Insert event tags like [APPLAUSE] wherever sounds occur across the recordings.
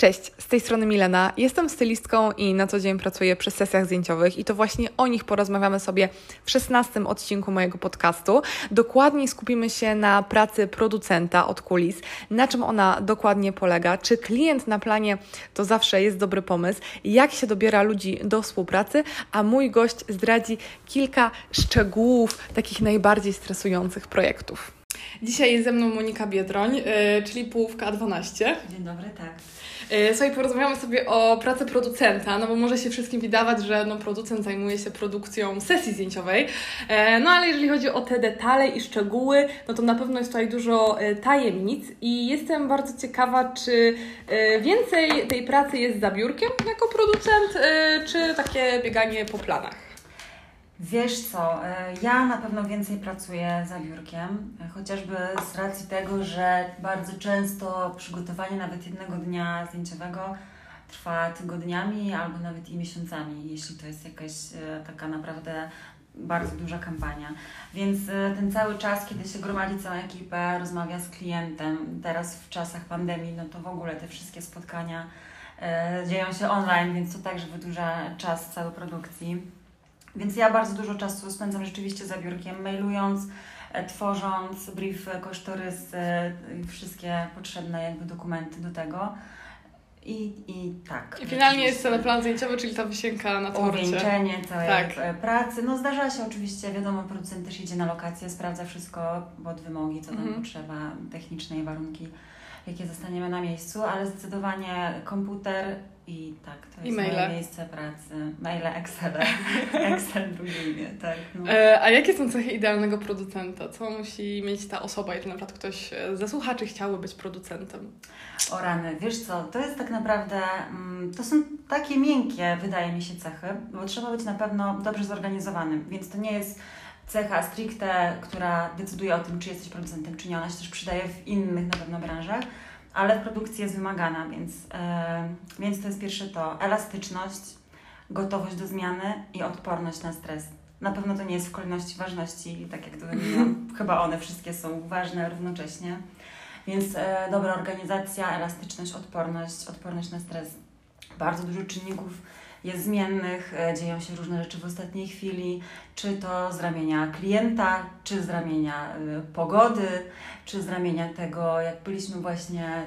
Cześć, z tej strony Milena. Jestem stylistką i na co dzień pracuję przy sesjach zdjęciowych i to właśnie o nich porozmawiamy sobie w 16 odcinku mojego podcastu. Dokładniej skupimy się na pracy producenta od kulis, na czym ona dokładnie polega, czy klient na planie to zawsze jest dobry pomysł, jak się dobiera ludzi do współpracy, a mój gość zdradzi kilka szczegółów takich najbardziej stresujących projektów. Dzisiaj jest ze mną Monika Biedroń, yy, czyli połówka 12. Dzień dobry, tak. Yy, Słuchaj, porozmawiamy sobie o pracy producenta, no bo może się wszystkim wydawać, że no, producent zajmuje się produkcją sesji zdjęciowej, yy, no ale jeżeli chodzi o te detale i szczegóły, no to na pewno jest tutaj dużo tajemnic i jestem bardzo ciekawa, czy więcej tej pracy jest za biurkiem jako producent, czy takie bieganie po planach? Wiesz co, e, ja na pewno więcej pracuję za biurkiem, e, chociażby z racji tego, że bardzo często przygotowanie nawet jednego dnia zdjęciowego trwa tygodniami albo nawet i miesiącami, jeśli to jest jakaś e, taka naprawdę bardzo duża kampania. Więc ten cały czas, kiedy się gromadzi całą ekipę, rozmawia z klientem, teraz w czasach pandemii, no to w ogóle te wszystkie spotkania dzieją się online, więc to także wydłuża czas całej produkcji. Więc ja bardzo dużo czasu spędzam rzeczywiście za biurkiem, mailując, e, tworząc brief, kosztorysy, wszystkie potrzebne jakby dokumenty do tego. I, i tak. I finalnie jest cały plan zdjęciowy, czyli ta wysięka na torcie. Uwieńczenie całej tak. E, pracy. No zdarza się oczywiście, wiadomo, producent też idzie na lokację, sprawdza wszystko pod wymogi, co tam mhm. potrzeba, techniczne i warunki, jakie zostaniemy na miejscu, ale zdecydowanie komputer i tak, to jest moje miejsce pracy. Maile, Excel. [LAUGHS] Excel drugiej, tak. No. E, a jakie są cechy idealnego producenta? Co musi mieć ta osoba, jeżeli na przykład ktoś ze słuchaczy chciałby być producentem? O rany, wiesz co, to jest tak naprawdę, mm, to są takie miękkie, wydaje mi się, cechy, bo trzeba być na pewno dobrze zorganizowanym, więc to nie jest cecha stricte, która decyduje o tym, czy jesteś producentem, czy nie. Ona się też przydaje w innych na pewno branżach ale w produkcji jest wymagana, więc, e, więc to jest pierwsze to elastyczność, gotowość do zmiany i odporność na stres. Na pewno to nie jest w kolejności ważności, tak jak to [LAUGHS] wymieniłam. Chyba one wszystkie są ważne równocześnie. Więc e, dobra organizacja, elastyczność, odporność, odporność na stres. Bardzo dużo czynników jest zmiennych, e, dzieją się różne rzeczy w ostatniej chwili, czy to z ramienia klienta, czy z ramienia e, pogody, czy z ramienia tego, jak byliśmy właśnie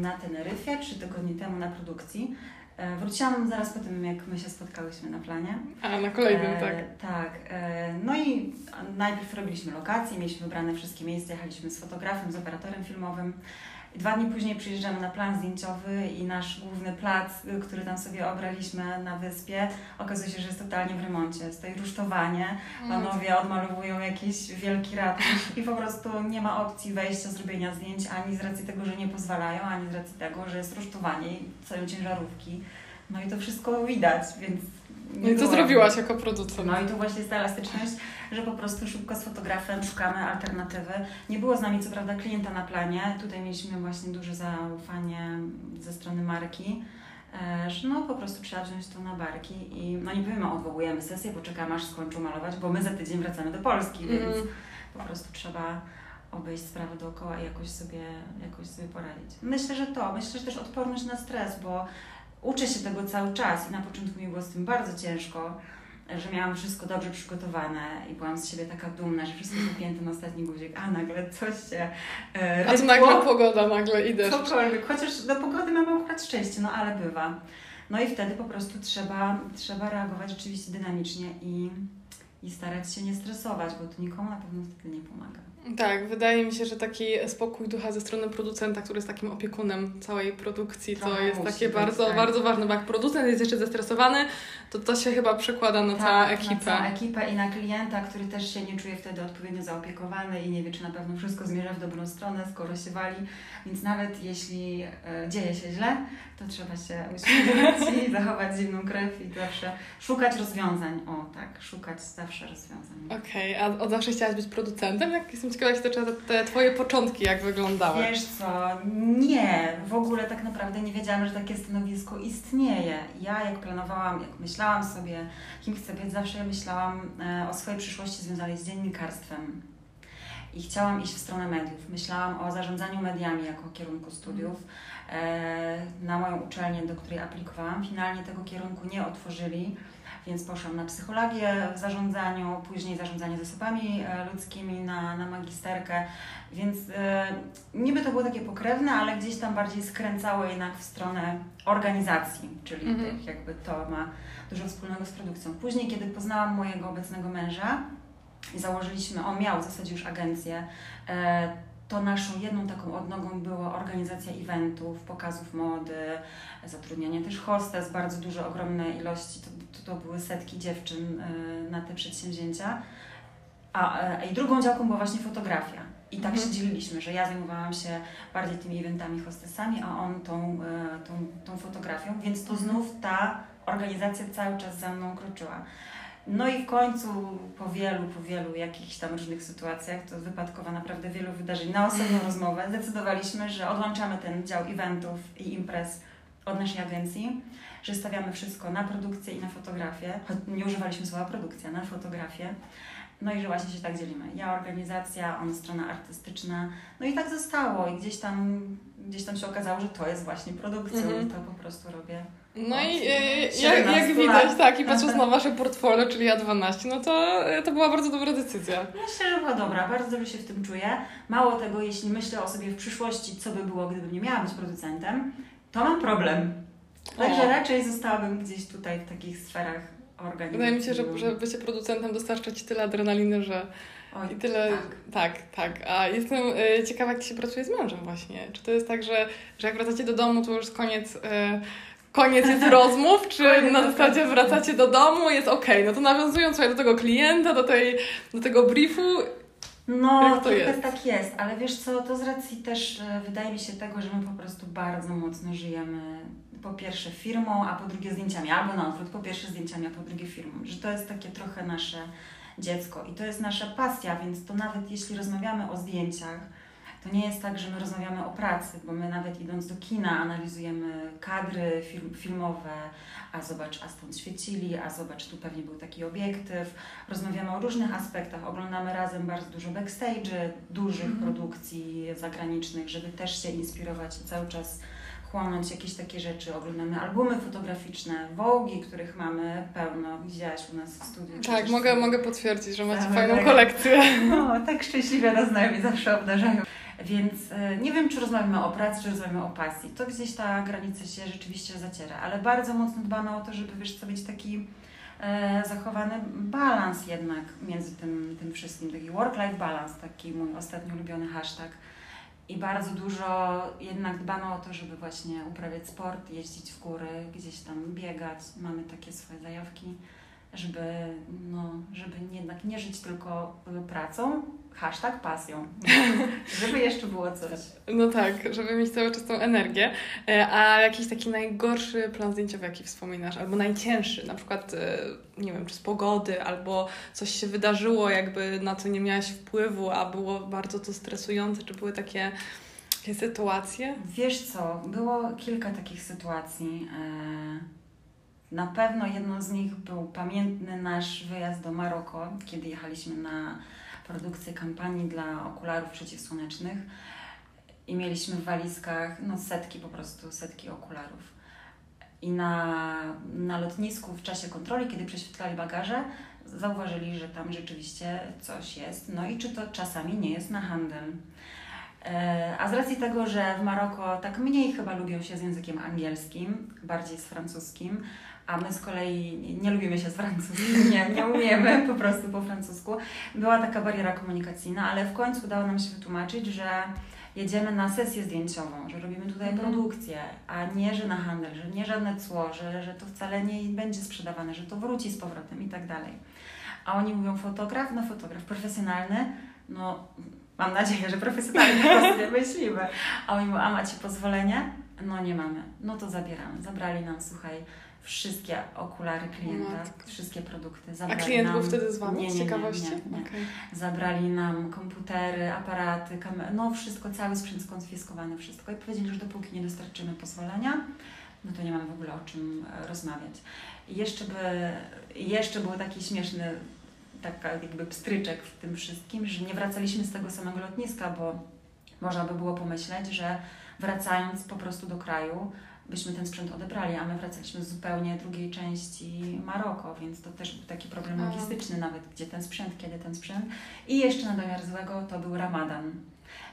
na Teneryfie trzy tygodnie temu na produkcji. E, wróciłam zaraz po tym, jak my się spotkałyśmy na planie. A, na kolejnym, e, tak. Tak. E, no i najpierw robiliśmy lokacje, mieliśmy wybrane wszystkie miejsca, jechaliśmy z fotografem, z operatorem filmowym. Dwa dni później przyjeżdżamy na plan zdjęciowy i nasz główny plac, który tam sobie obraliśmy na wyspie, okazuje się, że jest totalnie w remoncie. Stoi rusztowanie, mm. panowie odmalowują jakiś wielki ratusz i po prostu nie ma opcji wejścia, zrobienia zdjęć ani z racji tego, że nie pozwalają, ani z racji tego, że jest rusztowanie i całe ciężarówki. No i to wszystko widać, więc no i co zrobiłaś jako producent? No i to właśnie jest ta elastyczność, że po prostu szybko z fotografem szukamy alternatywy. Nie było z nami co prawda klienta na planie, tutaj mieliśmy właśnie duże zaufanie ze strony marki, e, że no po prostu trzeba wziąć to na barki i no nie powiemy odwołujemy sesję, poczekamy aż skończą malować, bo my za tydzień wracamy do Polski, mm. więc po prostu trzeba obejść sprawę dookoła i jakoś sobie, jakoś sobie poradzić. Myślę, że to, myślę, że też odporność na stres, bo uczę się tego cały czas i na początku mi było z tym bardzo ciężko, że miałam wszystko dobrze przygotowane i byłam z siebie taka dumna, że wszystko zapięte na ostatni guzik, a nagle coś się e, A to nagle pogoda, nagle idę. Cokolwiek, chociaż do pogody mamy akurat szczęście, no ale bywa. No i wtedy po prostu trzeba, trzeba reagować rzeczywiście dynamicznie i, i starać się nie stresować, bo to nikomu na pewno wtedy nie pomaga. Tak, wydaje mi się, że taki spokój ducha ze strony producenta, który jest takim opiekunem całej produkcji, to jest takie bardzo, tak. bardzo ważne, bo jak producent jest jeszcze zestresowany, to to się chyba przekłada na tak, całą ekipę. na całą ekipę i na klienta, który też się nie czuje wtedy odpowiednio zaopiekowany i nie wie, czy na pewno wszystko zmierza w dobrą stronę, skoro się wali. Więc nawet jeśli e, dzieje się źle, to trzeba się uśmiechnąć i [LAUGHS] zachować zimną krew i zawsze szukać rozwiązań. O tak, szukać zawsze rozwiązań. Okej, okay, a od zawsze chciałaś być producentem? Jak jestem ciekawa, jak te, te Twoje początki jak wyglądały? Wiesz co, nie. W ogóle tak naprawdę nie wiedziałam, że takie stanowisko istnieje. Ja jak planowałam, jak myślałam sobie, kim chcę być, zawsze myślałam e, o swojej przyszłości związanej z dziennikarstwem. I chciałam iść w stronę mediów. Myślałam o zarządzaniu mediami jako kierunku studiów. Na moją uczelnię, do której aplikowałam. Finalnie tego kierunku nie otworzyli więc poszłam na psychologię w zarządzaniu, później zarządzanie zasobami e, ludzkimi na, na magisterkę, więc e, niby to było takie pokrewne, ale gdzieś tam bardziej skręcało jednak w stronę organizacji, czyli mhm. tych jakby to ma dużo wspólnego z produkcją. Później, kiedy poznałam mojego obecnego męża i założyliśmy, on miał w zasadzie już agencję, e, to naszą jedną taką odnogą była organizacja eventów, pokazów mody, zatrudnianie też hostes, bardzo dużo, ogromne ilości, to, to, to były setki dziewczyn y, na te przedsięwzięcia. A, a i drugą działką była właśnie fotografia. I tak mhm. się dzieliliśmy, że ja zajmowałam się bardziej tymi eventami, hostesami, a on tą, y, tą, tą fotografią, więc to mhm. znów ta organizacja cały czas za mną kroczyła. No i w końcu po wielu, po wielu jakichś tam różnych sytuacjach, to wypadkowa naprawdę wielu wydarzeń na osobną rozmowę, zdecydowaliśmy, że odłączamy ten dział eventów i imprez od naszej agencji, że stawiamy wszystko na produkcję i na fotografię, choć nie używaliśmy słowa produkcja, na fotografię. No i że właśnie się tak dzielimy. Ja organizacja, on strona artystyczna. No i tak zostało i gdzieś tam, gdzieś tam się okazało, że to jest właśnie produkcja mm -hmm. i to po prostu robię no i e, jak, jak widać, tak, i patrząc na Wasze portfolio, czyli A12, no to, e, to była bardzo dobra decyzja. Myślę, że była dobra, bardzo dobrze się w tym czuję. Mało tego, jeśli myślę o sobie w przyszłości, co by było, gdybym nie miała być producentem, to mam problem. Także o. raczej zostałabym gdzieś tutaj w takich sferach organizacji. Wydaje mi się, że, że bycie producentem dostarcza Ci tyle adrenaliny, że Oj, I tyle, tak. tak, tak. A jestem y, ciekawa, jak Ci się pracuje z mężem właśnie. Czy to jest tak, że, że jak wracacie do domu, to już koniec y, koniec jest rozmów, czy na zasadzie wracacie do domu, jest ok. No to nawiązując do tego klienta, do, tej, do tego briefu, no, Jak to jest? tak jest, ale wiesz co, to z racji też e, wydaje mi się tego, że my po prostu bardzo mocno żyjemy po pierwsze firmą, a po drugie zdjęciami, albo na odwrót, po pierwsze zdjęciami, a po drugie firmą, że to jest takie trochę nasze dziecko i to jest nasza pasja, więc to nawet jeśli rozmawiamy o zdjęciach, to nie jest tak, że my rozmawiamy o pracy, bo my nawet idąc do kina analizujemy kadry film, filmowe, a zobacz, a stąd świecili, a zobacz, tu pewnie był taki obiektyw. Rozmawiamy o różnych aspektach, oglądamy razem bardzo dużo backstage, dużych mm. produkcji zagranicznych, żeby też się inspirować i cały czas chłonąć jakieś takie rzeczy. Oglądamy albumy fotograficzne, wołgi, których mamy pełno. Widziałaś u nas w studiu. Tak, mogę, mogę potwierdzić, że macie fajną kolekcję. [LAUGHS] No, tak szczęśliwie nas znajomi zawsze obdarzają. Więc e, nie wiem, czy rozmawiamy o pracy, czy rozmawiamy o pasji. To gdzieś ta granica się rzeczywiście zaciera, ale bardzo mocno dbamy o to, żeby wiesz co, być taki e, zachowany balans jednak między tym, tym wszystkim, taki work-life balance, taki mój ostatnio ulubiony hashtag. I bardzo dużo jednak dbamy o to, żeby właśnie uprawiać sport, jeździć w góry, gdzieś tam biegać. Mamy takie swoje zajawki żeby, no, żeby jednak nie żyć tylko pracą, hashtag pasją, [LAUGHS] żeby jeszcze było coś. No tak, żeby mieć cały czas tą energię. E, a jakiś taki najgorszy plan zdjęciowy, jaki wspominasz, albo najcięższy, na przykład, e, nie wiem, czy z pogody, albo coś się wydarzyło, jakby na co nie miałaś wpływu, a było bardzo to stresujące, czy były takie, takie sytuacje? Wiesz co, było kilka takich sytuacji. E, na pewno jedną z nich był pamiętny nasz wyjazd do Maroko, kiedy jechaliśmy na produkcję kampanii dla okularów przeciwsłonecznych i mieliśmy w walizkach no, setki po prostu, setki okularów. I na, na lotnisku w czasie kontroli, kiedy prześwietlali bagaże, zauważyli, że tam rzeczywiście coś jest. No i czy to czasami nie jest na handel. E, a z racji tego, że w Maroko tak mniej chyba lubią się z językiem angielskim, bardziej z francuskim, a my z kolei nie lubimy się z francuskim, [LAUGHS] nie, nie umiemy po prostu po francusku. Była taka bariera komunikacyjna, ale w końcu udało nam się wytłumaczyć, że jedziemy na sesję zdjęciową, że robimy tutaj mm. produkcję, a nie, że na handel, że nie żadne cło, że, że to wcale nie będzie sprzedawane, że to wróci z powrotem i tak dalej. A oni mówią fotograf, no fotograf profesjonalny, no mam nadzieję, że profesjonalnie sobie myślimy. [LAUGHS] A oni mówią, a macie pozwolenie? No nie mamy. No to zabieramy. Zabrali nam, słuchaj, wszystkie okulary klienta, wszystkie produkty. Zabrali A klient nam... był wtedy z Wami, nie, nie, z ciekawości? Nie, nie, okay. Zabrali nam komputery, aparaty, kamery, no wszystko, cały sprzęt skonfiskowany, wszystko. I powiedzieli, że dopóki nie dostarczymy pozwolenia, no to nie mamy w ogóle o czym e, rozmawiać. I jeszcze, by, jeszcze był taki śmieszny taka jakby pstryczek w tym wszystkim, że nie wracaliśmy z tego samego lotniska, bo można by było pomyśleć, że wracając po prostu do kraju, byśmy ten sprzęt odebrali, a my wracaliśmy z zupełnie drugiej części Maroko, więc to też był taki problem logistyczny nawet, gdzie ten sprzęt, kiedy ten sprzęt. I jeszcze na domiar złego to był Ramadan.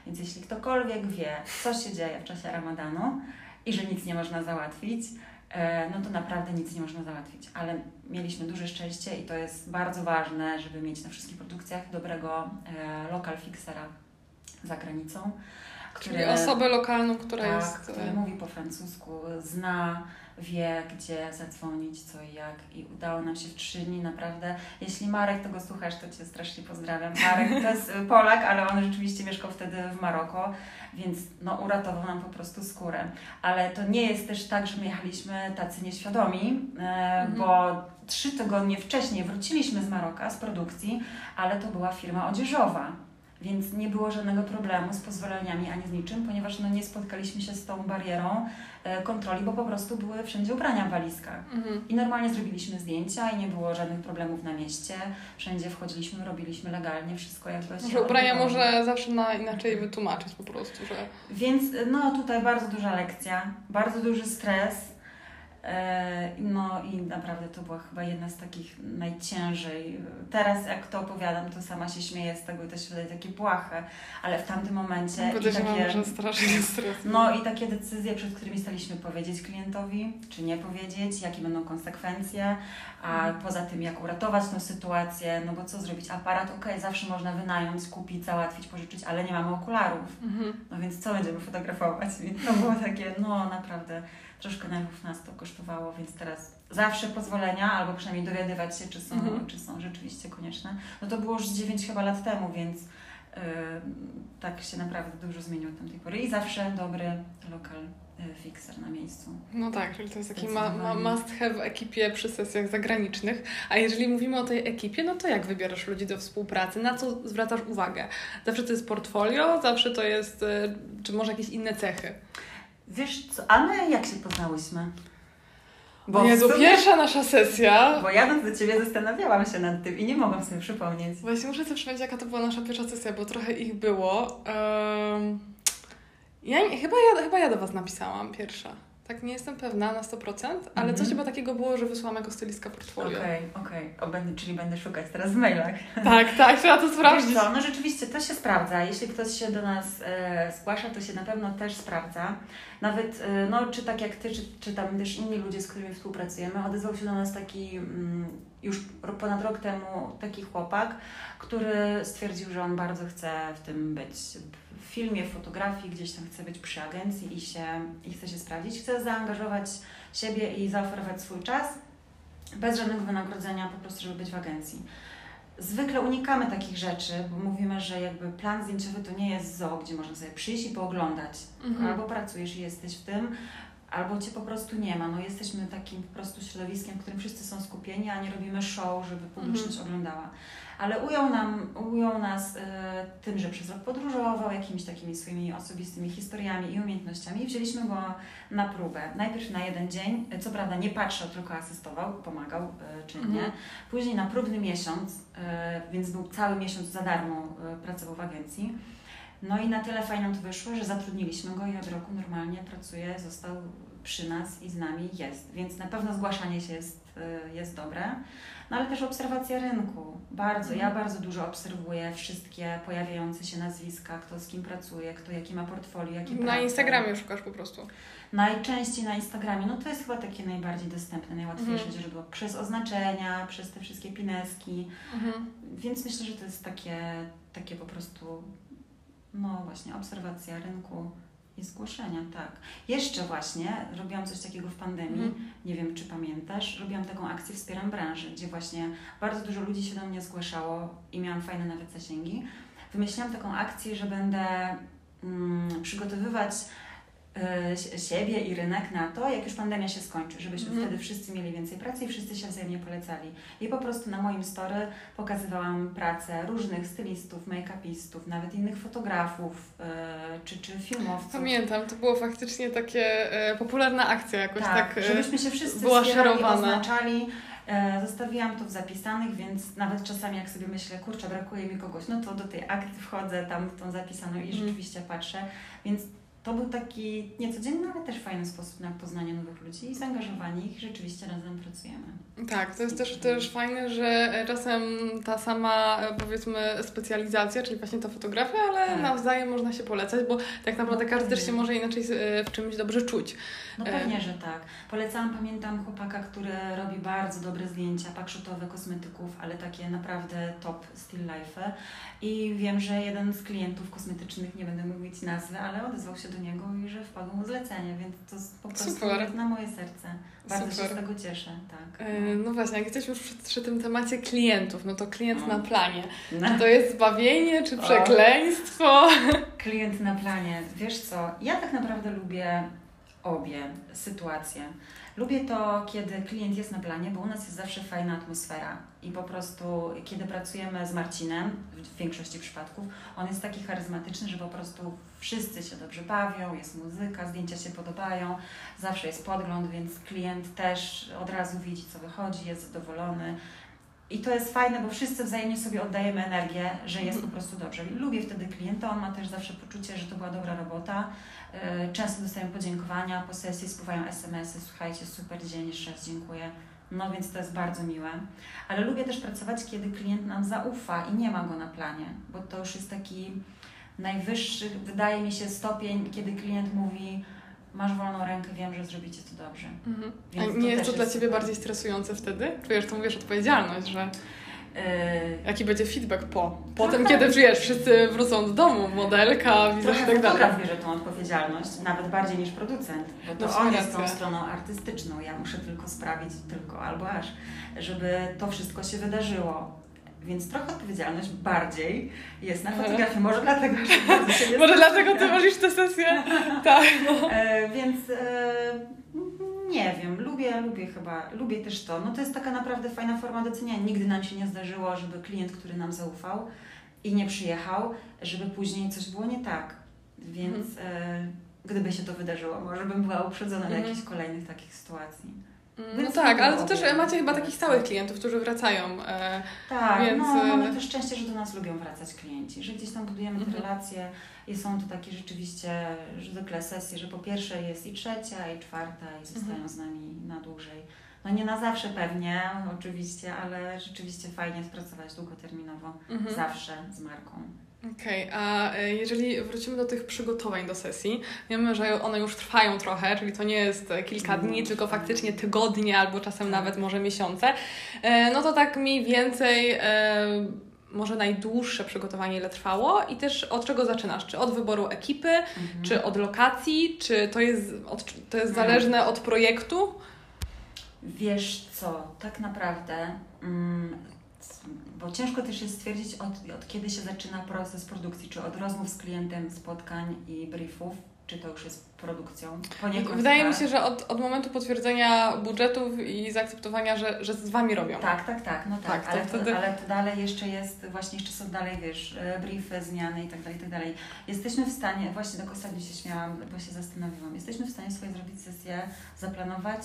Więc jeśli ktokolwiek wie, co się dzieje w czasie Ramadanu i że nic nie można załatwić, e, no to naprawdę nic nie można załatwić. Ale mieliśmy duże szczęście i to jest bardzo ważne, żeby mieć na wszystkich produkcjach dobrego e, local fixera za granicą. Który, Czyli osobę lokalną, która tak, jest... który e, mówi po francusku, zna wie, gdzie zadzwonić, co i jak. I udało nam się w trzy dni naprawdę. Jeśli Marek tego słuchasz, to Cię strasznie pozdrawiam. Marek to jest Polak, ale on rzeczywiście mieszkał wtedy w Maroko, więc no, uratował nam po prostu skórę. Ale to nie jest też tak, że my jechaliśmy tacy nieświadomi, e, mhm. bo trzy tygodnie wcześniej wróciliśmy z Maroka, z produkcji, ale to była firma odzieżowa. Więc nie było żadnego problemu z pozwoleniami ani z niczym, ponieważ no, nie spotkaliśmy się z tą barierą e, kontroli, bo po prostu były wszędzie ubrania w walizkach. Mhm. I normalnie zrobiliśmy zdjęcia i nie było żadnych problemów na mieście. Wszędzie wchodziliśmy, robiliśmy legalnie wszystko jakby Może ubrania może zawsze na inaczej wytłumaczyć po prostu, że... Więc no tutaj bardzo duża lekcja, bardzo duży stres no i naprawdę to była chyba jedna z takich najciężej. Teraz jak to opowiadam, to sama się śmieję z tego i to się wydaje takie błahe, ale w tamtym momencie... No, i takie, że strasznie stres. No i takie decyzje, przed którymi staliśmy powiedzieć klientowi, czy nie powiedzieć, jakie będą konsekwencje, a mhm. poza tym jak uratować tę sytuację, no bo co zrobić? Aparat, ok, zawsze można wynająć, kupić, załatwić, pożyczyć, ale nie mamy okularów. Mhm. No więc co będziemy fotografować? Więc [LAUGHS] to było takie, no naprawdę troszkę nerwów nas to kosztowało, więc teraz zawsze pozwolenia, albo przynajmniej dowiadywać się, czy są, mhm. czy są rzeczywiście konieczne. No to było już 9 chyba lat temu, więc yy, tak się naprawdę dużo zmieniło od tamtej pory. I zawsze dobry lokal y, fixer na miejscu. No tak, czyli to jest taki ma, ma must have w ekipie przy sesjach zagranicznych. A jeżeli mówimy o tej ekipie, no to jak wybierasz ludzi do współpracy? Na co zwracasz uwagę? Zawsze to jest portfolio, zawsze to jest, y, czy może jakieś inne cechy? Wiesz co, ale jak się poznałyśmy? Bo Jezu, sumie, pierwsza nasza sesja. Bo jadąc do Ciebie zastanawiałam się nad tym i nie mogłam sobie przypomnieć. Właśnie muszę sobie przypomnieć, jaka to była nasza pierwsza sesja, bo trochę ich było. Um, ja, chyba, ja, chyba ja do Was napisałam pierwsza. Tak, nie jestem pewna na 100%, ale mm -hmm. coś chyba takiego było, że wysłałam jako stylistka portfolio. Okej, okay, okej. Okay. Czyli będę szukać teraz w mailach. [LAUGHS] Tak, tak, trzeba to sprawdzić. Wiesz co, no rzeczywiście to się sprawdza. Jeśli ktoś się do nas e, zgłasza, to się na pewno też sprawdza. Nawet, e, no, czy tak jak Ty, czy, czy tam też inni ludzie, z którymi współpracujemy, odezwał się do nas taki mm, już ponad rok temu taki chłopak, który stwierdził, że on bardzo chce w tym być filmie, fotografii, gdzieś tam chce być przy agencji i, się, i chce się sprawdzić. Chce zaangażować siebie i zaoferować swój czas bez żadnego wynagrodzenia, po prostu, żeby być w agencji. Zwykle unikamy takich rzeczy, bo mówimy, że jakby plan zdjęciowy to nie jest zoo, gdzie można sobie przyjść i pooglądać. Mhm. Albo pracujesz i jesteś w tym, albo cię po prostu nie ma. No jesteśmy takim po prostu środowiskiem, w którym wszyscy są skupieni, a nie robimy show, żeby publiczność mhm. oglądała ale ujął, nam, ujął nas y, tym, że przez rok podróżował, jakimiś takimi swoimi osobistymi historiami i umiejętnościami i wzięliśmy go na próbę. Najpierw na jeden dzień, co prawda nie patrzył, tylko asystował, pomagał y, czynnie. Mhm. Później na próbny miesiąc, y, więc był cały miesiąc za darmo, pracował w agencji. No i na tyle fajnie nam to wyszło, że zatrudniliśmy go i od roku normalnie pracuje, został przy nas i z nami jest. Więc na pewno zgłaszanie się jest, jest dobre. No ale też obserwacja rynku. Bardzo. Ja mhm. bardzo dużo obserwuję wszystkie pojawiające się nazwiska, kto z kim pracuje, kto jaki ma portfolio, jakie Na Instagramie szukasz po prostu. Najczęściej na Instagramie. No to jest chyba takie najbardziej dostępne, najłatwiejsze, żeby było przez oznaczenia, przez te wszystkie pineski. Mhm. Więc myślę, że to jest takie, takie po prostu no właśnie obserwacja rynku i zgłoszenia, tak. Jeszcze właśnie robiłam coś takiego w pandemii, mm. nie wiem czy pamiętasz, robiłam taką akcję Wspieram branży, gdzie właśnie bardzo dużo ludzi się do mnie zgłaszało i miałam fajne nawet zasięgi. Wymyśliłam taką akcję, że będę mm, przygotowywać siebie i rynek na to, jak już pandemia się skończy, żebyśmy mm. wtedy wszyscy mieli więcej pracy i wszyscy się wzajemnie polecali. I po prostu na moim story pokazywałam pracę różnych stylistów, make-upistów, nawet innych fotografów yy, czy, czy filmowców. Pamiętam, to było faktycznie takie e, popularna akcja jakoś tak, tak żebyśmy się wszyscy była szerowana. oznaczali. E, zostawiłam to w zapisanych, więc nawet czasami jak sobie myślę, kurczę, brakuje mi kogoś, no to do tej akcji wchodzę, tam w tą zapisaną i mm. rzeczywiście patrzę. Więc to był taki niecodzienny, ale też fajny sposób na poznanie nowych ludzi i zaangażowanie ich. Rzeczywiście razem pracujemy. Tak, to jest też, też fajne, że czasem ta sama powiedzmy specjalizacja, czyli właśnie ta fotografia, ale tak. nawzajem można się polecać, bo tak naprawdę no, każdy też się może inaczej e, w czymś dobrze czuć. No pewnie, że tak. Polecałam, pamiętam chłopaka, który robi bardzo dobre zdjęcia, pakszotowe kosmetyków, ale takie naprawdę top still life. I wiem, że jeden z klientów kosmetycznych, nie będę mówić nazwy, ale odezwał się do niego i że wpadło mu zlecenie, więc to po prostu Super. na moje serce. Bardzo Super. się z tego cieszę, tak. Yy, no właśnie, jak jesteśmy już przy, przy, tym temacie klientów, no to klient no. na planie. No. Czy to jest zbawienie, czy przekleństwo? Klient na planie. Wiesz co, ja tak naprawdę lubię obie sytuacje. Lubię to, kiedy klient jest na planie, bo u nas jest zawsze fajna atmosfera i po prostu, kiedy pracujemy z Marcinem, w większości przypadków, on jest taki charyzmatyczny, że po prostu wszyscy się dobrze bawią, jest muzyka, zdjęcia się podobają, zawsze jest podgląd, więc klient też od razu widzi, co wychodzi, jest zadowolony. I to jest fajne, bo wszyscy wzajemnie sobie oddajemy energię, że jest po prostu dobrze. Lubię wtedy klienta, on ma też zawsze poczucie, że to była dobra robota. E, często dostają podziękowania, po sesji spływają SMS-y, słuchajcie, super dzień, jeszcze raz dziękuję. No więc to jest bardzo miłe. Ale lubię też pracować, kiedy klient nam zaufa i nie ma go na planie, bo to już jest taki najwyższy, wydaje mi się, stopień, kiedy klient mówi masz wolną rękę, wiem, że zrobicie to dobrze. Mhm. A nie jest to dla Ciebie bardziej stresujące wtedy? Czujesz to, mówisz, odpowiedzialność, że Yy, Jaki będzie feedback po? Potem, kiedy wiesz, wszyscy wrócą do domu, modelka, widzisz i tak dalej. Fotograf bierze tą odpowiedzialność, nawet bardziej niż producent, bo to no, on jest tą stroną artystyczną. Ja muszę tylko sprawić, tylko albo aż, żeby to wszystko się wydarzyło. Więc trochę odpowiedzialność bardziej jest na fotografii. Może dlatego, że Może dlatego ty wolisz tę sesję? tak. [LAUGHS] E, więc e, nie wiem, lubię, lubię chyba, lubię też to. No to jest taka naprawdę fajna forma doceniania. Nigdy nam się nie zdarzyło, żeby klient, który nam zaufał i nie przyjechał, żeby później coś było nie tak. Więc mhm. e, gdyby się to wydarzyło, może bym była uprzedzona mhm. na jakichś kolejnych takich sytuacji. Mm, no tak, ale to też macie chyba takich stałych klientów, którzy wracają. E, tak, więc... no mamy też szczęście, że do nas lubią wracać klienci, że gdzieś tam budujemy te mhm. relacje i są to takie rzeczywiście zwykle sesje, że po pierwsze jest i trzecia, i czwarta i zostają mhm. z nami na dłużej. No nie na zawsze pewnie, oczywiście, ale rzeczywiście fajnie jest pracować długoterminowo, mhm. zawsze z marką. Okej, okay, a e, jeżeli wrócimy do tych przygotowań do sesji, wiemy, że one już trwają trochę, czyli to nie jest kilka dni, mm. tylko faktycznie tygodnie albo czasem tak. nawet może miesiące, e, no to tak mniej więcej e, może najdłuższe przygotowanie ile trwało i też od czego zaczynasz? Czy od wyboru ekipy, mhm. czy od lokacji, czy to jest, od, to jest mhm. zależne od projektu? Wiesz co, tak naprawdę mm, bo ciężko też jest stwierdzić, od, od kiedy się zaczyna proces produkcji, czy od rozmów z klientem, spotkań i briefów, czy to już jest produkcją? Poniekąd Wydaje tak. mi się, że od, od momentu potwierdzenia budżetów i zaakceptowania, że, że z Wami robią. Tak, tak, tak, no tak, tak ale, to wtedy... to, ale to dalej jeszcze jest, właśnie jeszcze są dalej, wiesz, e, briefy, zmiany i tak dalej, i tak dalej. Jesteśmy w stanie, właśnie do ostatnio się śmiałam, bo się zastanowiłam, jesteśmy w stanie swoje zrobić sesję, zaplanować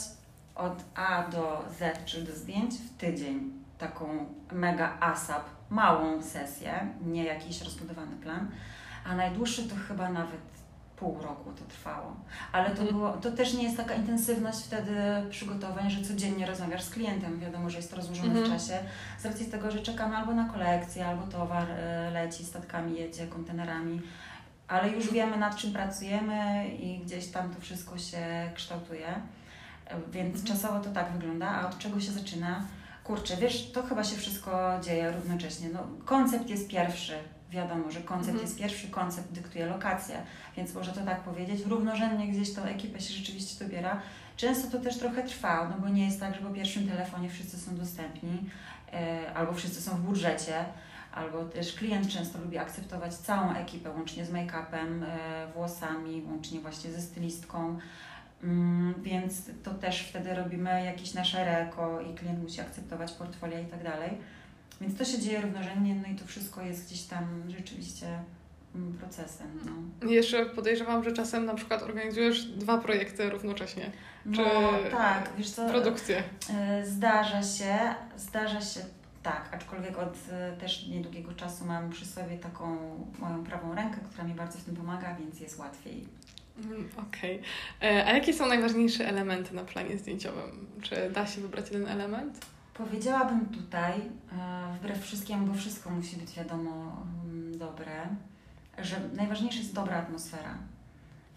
od A do Z, czy do zdjęć w tydzień taką mega ASAP, małą sesję, nie jakiś rozbudowany plan, a najdłuższy to chyba nawet pół roku to trwało. Ale to, mhm. było, to też nie jest taka intensywność wtedy przygotowań, że codziennie rozmawiasz z klientem. Wiadomo, że jest to rozłożone w mhm. czasie. Z racji tego, że czekamy albo na kolekcję, albo towar y, leci, statkami jedzie, kontenerami. Ale już wiemy, nad czym pracujemy i gdzieś tam to wszystko się kształtuje. Więc mhm. czasowo to tak wygląda. A od czego się zaczyna? kurczę, wiesz, to chyba się wszystko dzieje równocześnie. No, koncept jest pierwszy, wiadomo, że koncept mhm. jest pierwszy, koncept dyktuje lokację, więc może to tak powiedzieć. Równorzędnie gdzieś tą ekipę się rzeczywiście dobiera. Często to też trochę trwa, no bo nie jest tak, że po pierwszym telefonie wszyscy są dostępni, e, albo wszyscy są w budżecie, albo też klient często lubi akceptować całą ekipę, łącznie z make-upem, e, włosami, łącznie właśnie ze stylistką. Mm, więc to też wtedy robimy jakieś nasze reko i klient musi akceptować portfolio i tak dalej. Więc to się dzieje równorzędnie, no i to wszystko jest gdzieś tam rzeczywiście mm, procesem. No. Jeszcze podejrzewam, że czasem na przykład organizujesz dwa projekty równocześnie. Czy no, tak, wiesz co, produkcję. E, zdarza się, zdarza się tak, aczkolwiek od e, też niedługiego czasu mam przy sobie taką moją prawą rękę, która mi bardzo w tym pomaga, więc jest łatwiej okej. Okay. A jakie są najważniejsze elementy na planie zdjęciowym? Czy da się wybrać jeden element? Powiedziałabym tutaj, e, wbrew wszystkiemu, bo wszystko musi być wiadomo mm, dobre, że najważniejsza jest dobra atmosfera.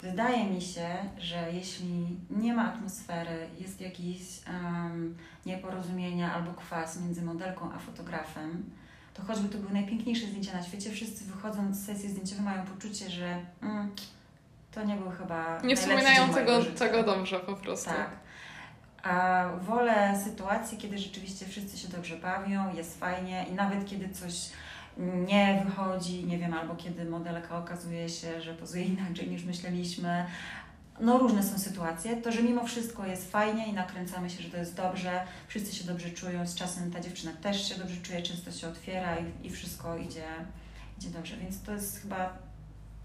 Wydaje mi się, że jeśli nie ma atmosfery, jest jakieś um, nieporozumienia albo kwas między modelką a fotografem, to choćby to były najpiękniejsze zdjęcia na świecie, wszyscy wychodząc z sesji zdjęciowej mają poczucie, że mm, to nie był chyba. Nie wspominają tego, tego dobrze po prostu. Tak. A wolę sytuacji, kiedy rzeczywiście wszyscy się dobrze bawią, jest fajnie i nawet kiedy coś nie wychodzi, nie wiem, albo kiedy modelka okazuje się, że pozuje inaczej niż myśleliśmy. No różne są sytuacje, to że mimo wszystko jest fajnie i nakręcamy się, że to jest dobrze, wszyscy się dobrze czują, z czasem ta dziewczyna też się dobrze czuje, często się otwiera i, i wszystko idzie, idzie dobrze, więc to jest chyba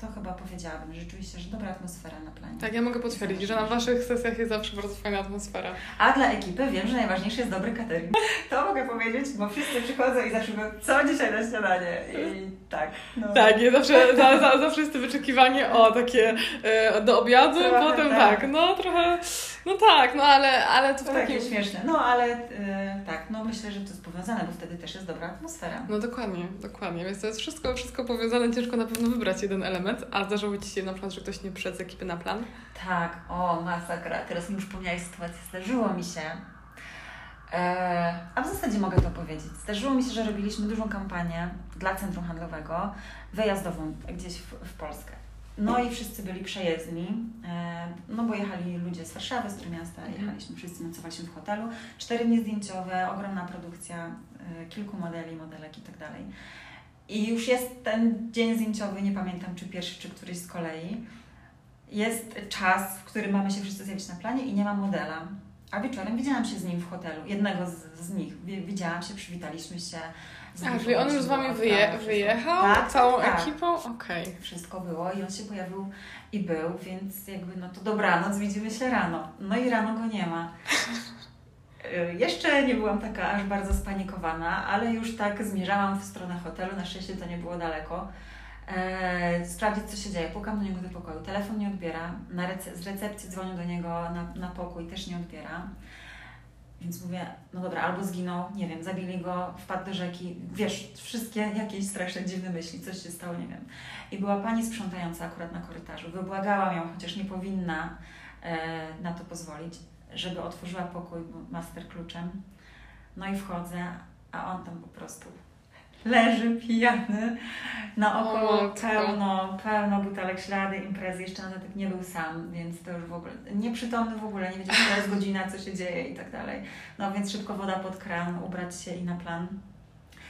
to chyba powiedziałabym rzeczywiście, że dobra atmosfera na planie. Tak, ja mogę potwierdzić, że na Waszych sesjach jest zawsze bardzo fajna atmosfera. A dla ekipy wiem, że najważniejszy jest dobry catering. [LAUGHS] To mogę powiedzieć, bo wszyscy przychodzą i zawsze mówią, co dzisiaj na śniadanie? I tak. No. Tak, jest zawsze, za, za, zawsze jest to wyczekiwanie o takie e, do obiadu, trochę, potem tak. tak, no trochę, no tak, no ale, ale to w to takim... takie śmieszne, no ale e, tak, no myślę, że to jest powiązane, bo wtedy też jest dobra atmosfera. No dokładnie, dokładnie, więc to jest wszystko, wszystko powiązane, ciężko na pewno wybrać jeden element, a zdarzyło Ci się na przykład, że ktoś nie przyszedł z ekipy na plan? Tak, o masakra, teraz mi już przypomniałeś sytuację, zdarzyło mi się, e, a w zasadzie mogę to powiedzieć. Zdarzyło mi się, że robiliśmy dużą kampanię dla centrum handlowego, wyjazdową gdzieś w, w Polskę. No i wszyscy byli przejezdni, e, no bo jechali ludzie z Warszawy, z Trójmiasta, mhm. jechaliśmy wszyscy, nocowaliśmy w hotelu. Cztery dni zdjęciowe, ogromna produkcja, e, kilku modeli, modelek i tak dalej. I już jest ten dzień zdjęciowy, nie pamiętam czy pierwszy, czy któryś z kolei. Jest czas, w którym mamy się wszyscy zjawić na planie i nie ma modela. A wieczorem widziałam się z nim w hotelu, jednego z, z nich. Widziałam się, przywitaliśmy się. A, czyli on już z Wami wyje wyjechał? Tak, całą tak. ekipą? Okej. Okay. Wszystko było i on się pojawił i był, więc jakby no to dobranoc, widzimy się rano. No i rano go nie ma. Y, jeszcze nie byłam taka aż bardzo spanikowana, ale już tak zmierzałam w stronę hotelu. Na szczęście to nie było daleko. E, sprawdzić, co się dzieje. Pukam do niego do pokoju. Telefon nie odbiera. Na rece z recepcji dzwonię do niego na, na pokój, też nie odbiera. Więc mówię, no dobra, albo zginął, nie wiem, zabili go, wpadł do rzeki, wiesz, wszystkie jakieś straszne, dziwne myśli, coś się stało, nie wiem. I była pani sprzątająca akurat na korytarzu. Wybłagałam ją, chociaż nie powinna e, na to pozwolić, żeby otworzyła pokój master kluczem. No i wchodzę, a on tam po prostu leży pijany, naokoło pełno, pełno butelek, ślady, imprezy, jeszcze na dodatek nie był sam, więc to już w ogóle, nieprzytomny w ogóle, nie wiedział, która jest godzina, co się dzieje i tak dalej. No więc szybko woda pod kran, ubrać się i na plan.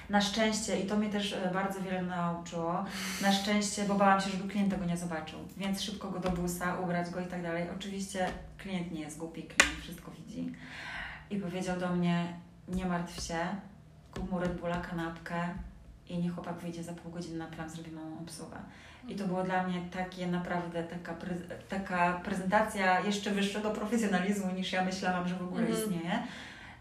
Na szczęście, i to mnie też e, bardzo wiele nauczyło, na szczęście, bo bałam się, żeby klient tego nie zobaczył, więc szybko go do busa, ubrać go i tak dalej. Oczywiście klient nie jest głupi, klient wszystko widzi. I powiedział do mnie, nie martw się, kup mu Red Bulla, kanapkę i niech chłopak wyjdzie za pół godziny na plan, zrobi małą obsługę. I to było dla mnie takie naprawdę taka, taka prezentacja jeszcze wyższego profesjonalizmu niż ja myślałam, że w ogóle mm. istnieje.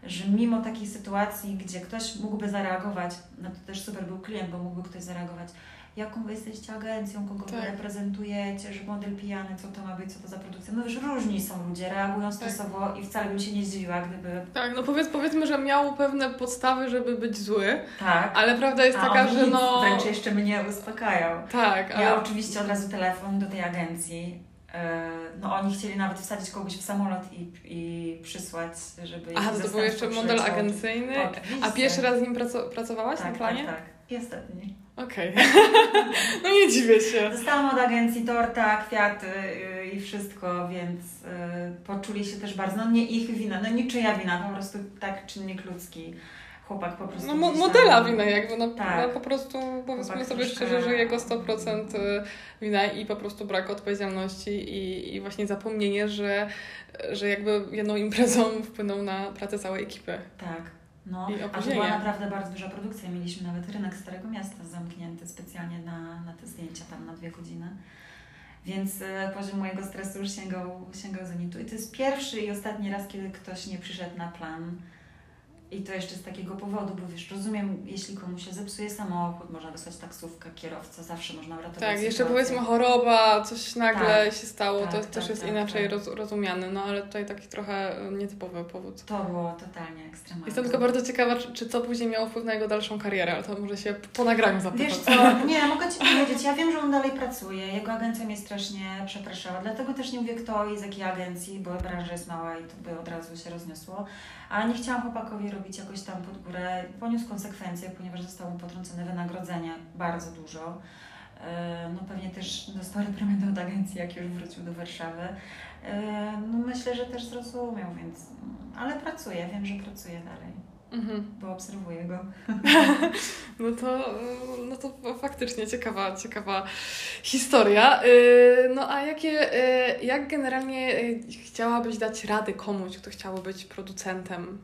Że mimo takiej sytuacji, gdzie ktoś mógłby zareagować, no to też super był klient, bo mógłby ktoś zareagować, jaką wy jesteście agencją, kogo tak. wy reprezentujecie, że model pijany, co to ma być, co to za produkcja. No wiesz, różni są ludzie, reagują tak. stresowo tak. i wcale bym się nie zdziwiła, gdyby... Tak, no powiedz, powiedzmy, że miał pewne podstawy, żeby być zły, tak. ale prawda jest A taka, że no... wręcz jeszcze mnie uspokajają. Tak. Ale... Ja oczywiście od razu telefon do tej agencji, e, no oni chcieli nawet wsadzić kogoś w samolot i, i przysłać, żeby... Aha, to był jeszcze model agencyjny. Oczywiście. A pierwszy raz z nim pracowałaś tak, na planie? Tak, tak. I ostatni. Okej. Okay. [LAUGHS] no nie dziwię się. Dostałam od agencji torta, kwiaty yy, i wszystko, więc yy, poczuli się też bardzo, no nie ich wina, no niczyja wina, po prostu tak czynnik ludzki. Chłopak po prostu. No mo modela wina jakby, no, tak. no po prostu powiedzmy Chłopak sobie troszkę... szczerze, że jego 100% y, wina i po prostu brak odpowiedzialności i, i właśnie zapomnienie, że, że jakby jedną imprezą wpłynął na pracę całej ekipy. Tak. No, a to była naprawdę bardzo duża produkcja. Mieliśmy nawet rynek Starego Miasta zamknięty specjalnie na, na te zdjęcia tam na dwie godziny. Więc e, poziom mojego stresu już sięgał, sięgał zenitu. I to jest pierwszy i ostatni raz, kiedy ktoś nie przyszedł na plan. I to jeszcze z takiego powodu, bo wiesz, rozumiem, jeśli komuś się zepsuje samochód, można wysłać taksówkę, kierowcę, zawsze można uratować Tak, jeszcze sytuację. powiedzmy choroba, coś nagle Tak, się stało, tak, to tak, też jest tak, inaczej tak. roz, rozumiane, no ale tutaj taki trochę e, nietypowy powód. To było totalnie ekstremalne. Jestem tylko bardzo ciekawa, czy, czy to później miało wpływ na jego dalszą karierę, ale to może się po nagraniu zapytam. Wiesz co, nie, mogę Ci powiedzieć, ja wiem, że on dalej pracuje, jego agencja mnie strasznie przepraszała, dlatego też nie mówię kto i z jakiej agencji, bo branża jest mała i to by od razu się rozniosło, a nie chciałam chłopakowi robić jakoś tam pod górę, poniósł konsekwencje, ponieważ zostało mu potrącone wynagrodzenie bardzo dużo. E, No pewnie też dostał reprymendę od agencji, jak już wrócił do Warszawy. E, No myślę, że też zrozumiał, więc... Ale pracuje, wiem, że pracuje dalej, Mhm. bo obserwuję go. [LAUGHS] No to, no to faktycznie ciekawa, ciekawa historia. Yy, No a jakie, yy, jak generalnie yy, chciałabyś dać rady komuś, kto chciałby być producentem?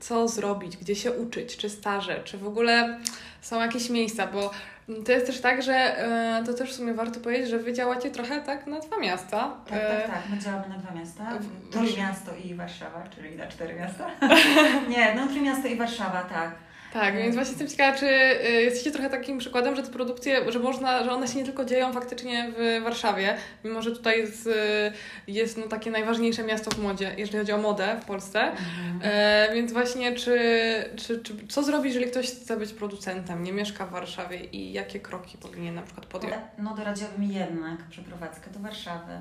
Co zrobić, gdzie się uczyć, czy staże, czy w ogóle są jakieś miejsca, bo to jest też tak, że yy, to też w sumie warto powiedzieć, że wy działacie trochę tak na dwa miasta. Tak, tak, tak. My działamy na dwa miasta. Trójmiasto i Warszawa, czyli na cztery miasta. [LAUGHS] Nie, no Trójmiasto i Warszawa, tak. Tak, więc właśnie jestem ciekawa, czy y, jesteście trochę takim przykładem, że te produkcje, że można, że one się nie tylko dzieją faktycznie w Warszawie, mimo że tutaj jest, y, jest no, takie najważniejsze miasto w modzie, jeżeli chodzi o modę w Polsce. E, więc właśnie, czy, czy, czy co zrobić, jeżeli ktoś chce być producentem, nie mieszka w Warszawie i jakie kroki powinien na przykład podjąć? No doradziłabym jednak przeprowadzkę do Warszawy,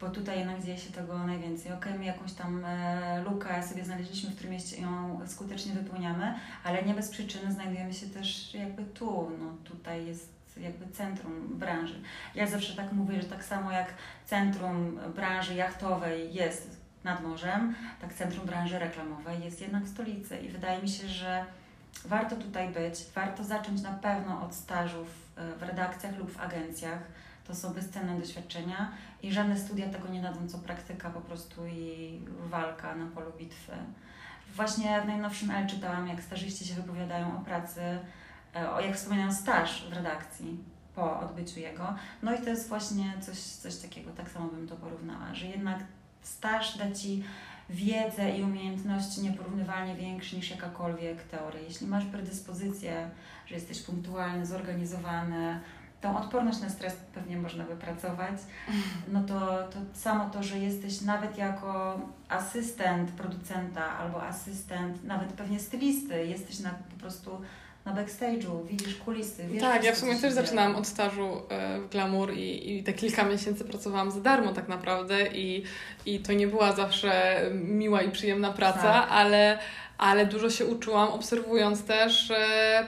bo tutaj jednak dzieje się tego najwięcej. Okej, my jakąś tam e, lukę sobie znaleźliśmy w którym ją skutecznie wypełniamy, ale nie bez przyczyny znajdujemy się też jakby tu. No tutaj jest jakby centrum branży. Ja zawsze tak mówię, że tak samo jak centrum branży jachtowej jest nad morzem, tak centrum branży reklamowej jest jednak w stolicy i wydaje mi się, że warto tutaj być, warto zacząć na pewno od stażów e, w redakcjach lub w agencjach. To są bezcenne doświadczenia i żadne studia tego nie dadzą, co praktyka po prostu i walka na polu bitwy. Właśnie w najnowszym L czytałam, jak stażyści się wypowiadają o pracy, e, o jak wspominają staż w redakcji po odbyciu jego. No i to jest właśnie coś, coś takiego, tak samo bym to porównała, że jednak staż da Ci wiedzę i umiejętności nieporównywalnie większe niż jakakolwiek teoria. Jeśli masz predyspozycję, że jesteś punktualny, zorganizowany, tą odporność na stres pewnie można wypracować, no to, to samo to, że jesteś nawet jako asystent producenta albo asystent nawet pewnie stylisty, jesteś na, po prostu na backstage'u, widzisz kulisy, wiesz tak, ja w sumie też zaczynałam od stażu e, w Glamour i, i te kilka miesięcy pracowałam za darmo tak naprawdę i, i to nie była zawsze miła i przyjemna praca, Tak. ale, ale dużo się uczyłam, obserwując też,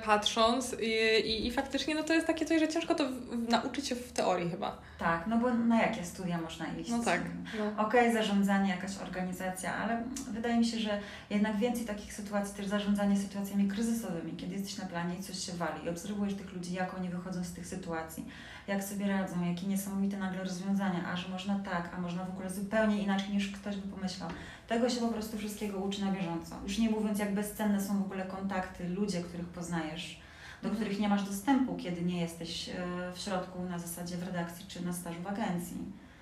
patrząc i, i, i faktycznie no to jest takie coś, że ciężko to w, nauczyć się w teorii chyba. Tak, no bo na jakie studia można iść? No tak. No. Okej, zarządzanie, jakaś organizacja, ale wydaje mi się, że jednak więcej takich sytuacji, też zarządzanie sytuacjami kryzysowymi, kiedy jesteś na planie i coś się wali i obserwujesz tych ludzi, jak oni wychodzą z tych sytuacji, jak sobie radzą, jakie niesamowite nagle rozwiązania, a że można tak, a można w ogóle zupełnie inaczej niż ktoś by pomyślał. Tego się po prostu wszystkiego uczy na bieżąco. Już nie mówiąc, jak bezcenne są w ogóle kontakty, ludzie, których poznajesz, do Mhm. których nie masz dostępu, kiedy nie jesteś e, w środku na zasadzie w redakcji czy na stażu w agencji.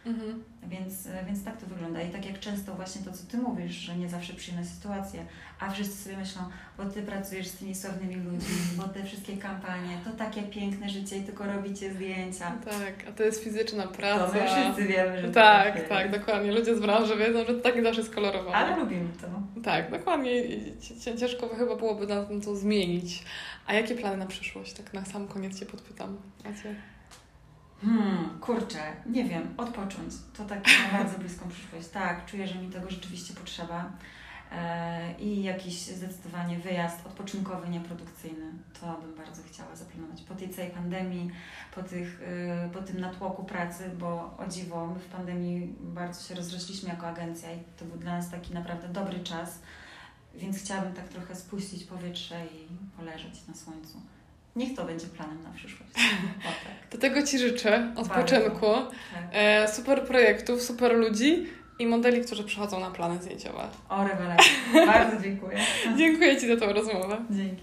Mhm. Więc, więc tak to wygląda. I tak jak często właśnie to, co Ty mówisz, że nie zawsze przyjemne sytuacje, a wszyscy sobie myślą, bo Ty pracujesz z tymi sławnymi ludźmi, bo te wszystkie kampanie, to takie piękne życie i tylko robicie zdjęcia. Tak, a to jest fizyczna praca. To my wszyscy wiemy, że Tak, jest. tak, dokładnie. Ludzie z branży wiedzą, że to tak nie zawsze jest kolorowane. Ale lubimy to. Tak, dokładnie. Ciężko chyba byłoby na tym to zmienić. A jakie plany na przyszłość? Tak na sam koniec Cię podpytam. Macie? Hmm, kurczę, nie wiem, odpocząć. To tak na [LAUGHS] bardzo bliską przyszłość. Tak, czuję, że mi tego rzeczywiście potrzeba. E, I jakiś zdecydowanie wyjazd odpoczynkowy, nieprodukcyjny. To bym bardzo chciała zaplanować. Po tej całej pandemii, po, tych, y, po tym natłoku pracy, bo o dziwo, my w pandemii bardzo się rozrośliśmy jako agencja i to był dla nas taki naprawdę dobry czas. Więc chciałabym tak trochę spuścić powietrze i poleżeć na słońcu. Niech to będzie planem na przyszłość. [LAUGHS] O, tak. Do tego Ci życzę odpoczynku, tak. e, super projektów, super ludzi i modeli, którzy przychodzą na plany zdjęciowe. O, rewelacja. Bardzo dziękuję. [LAUGHS] Dziękuję Ci za tą rozmowę. Dzięki.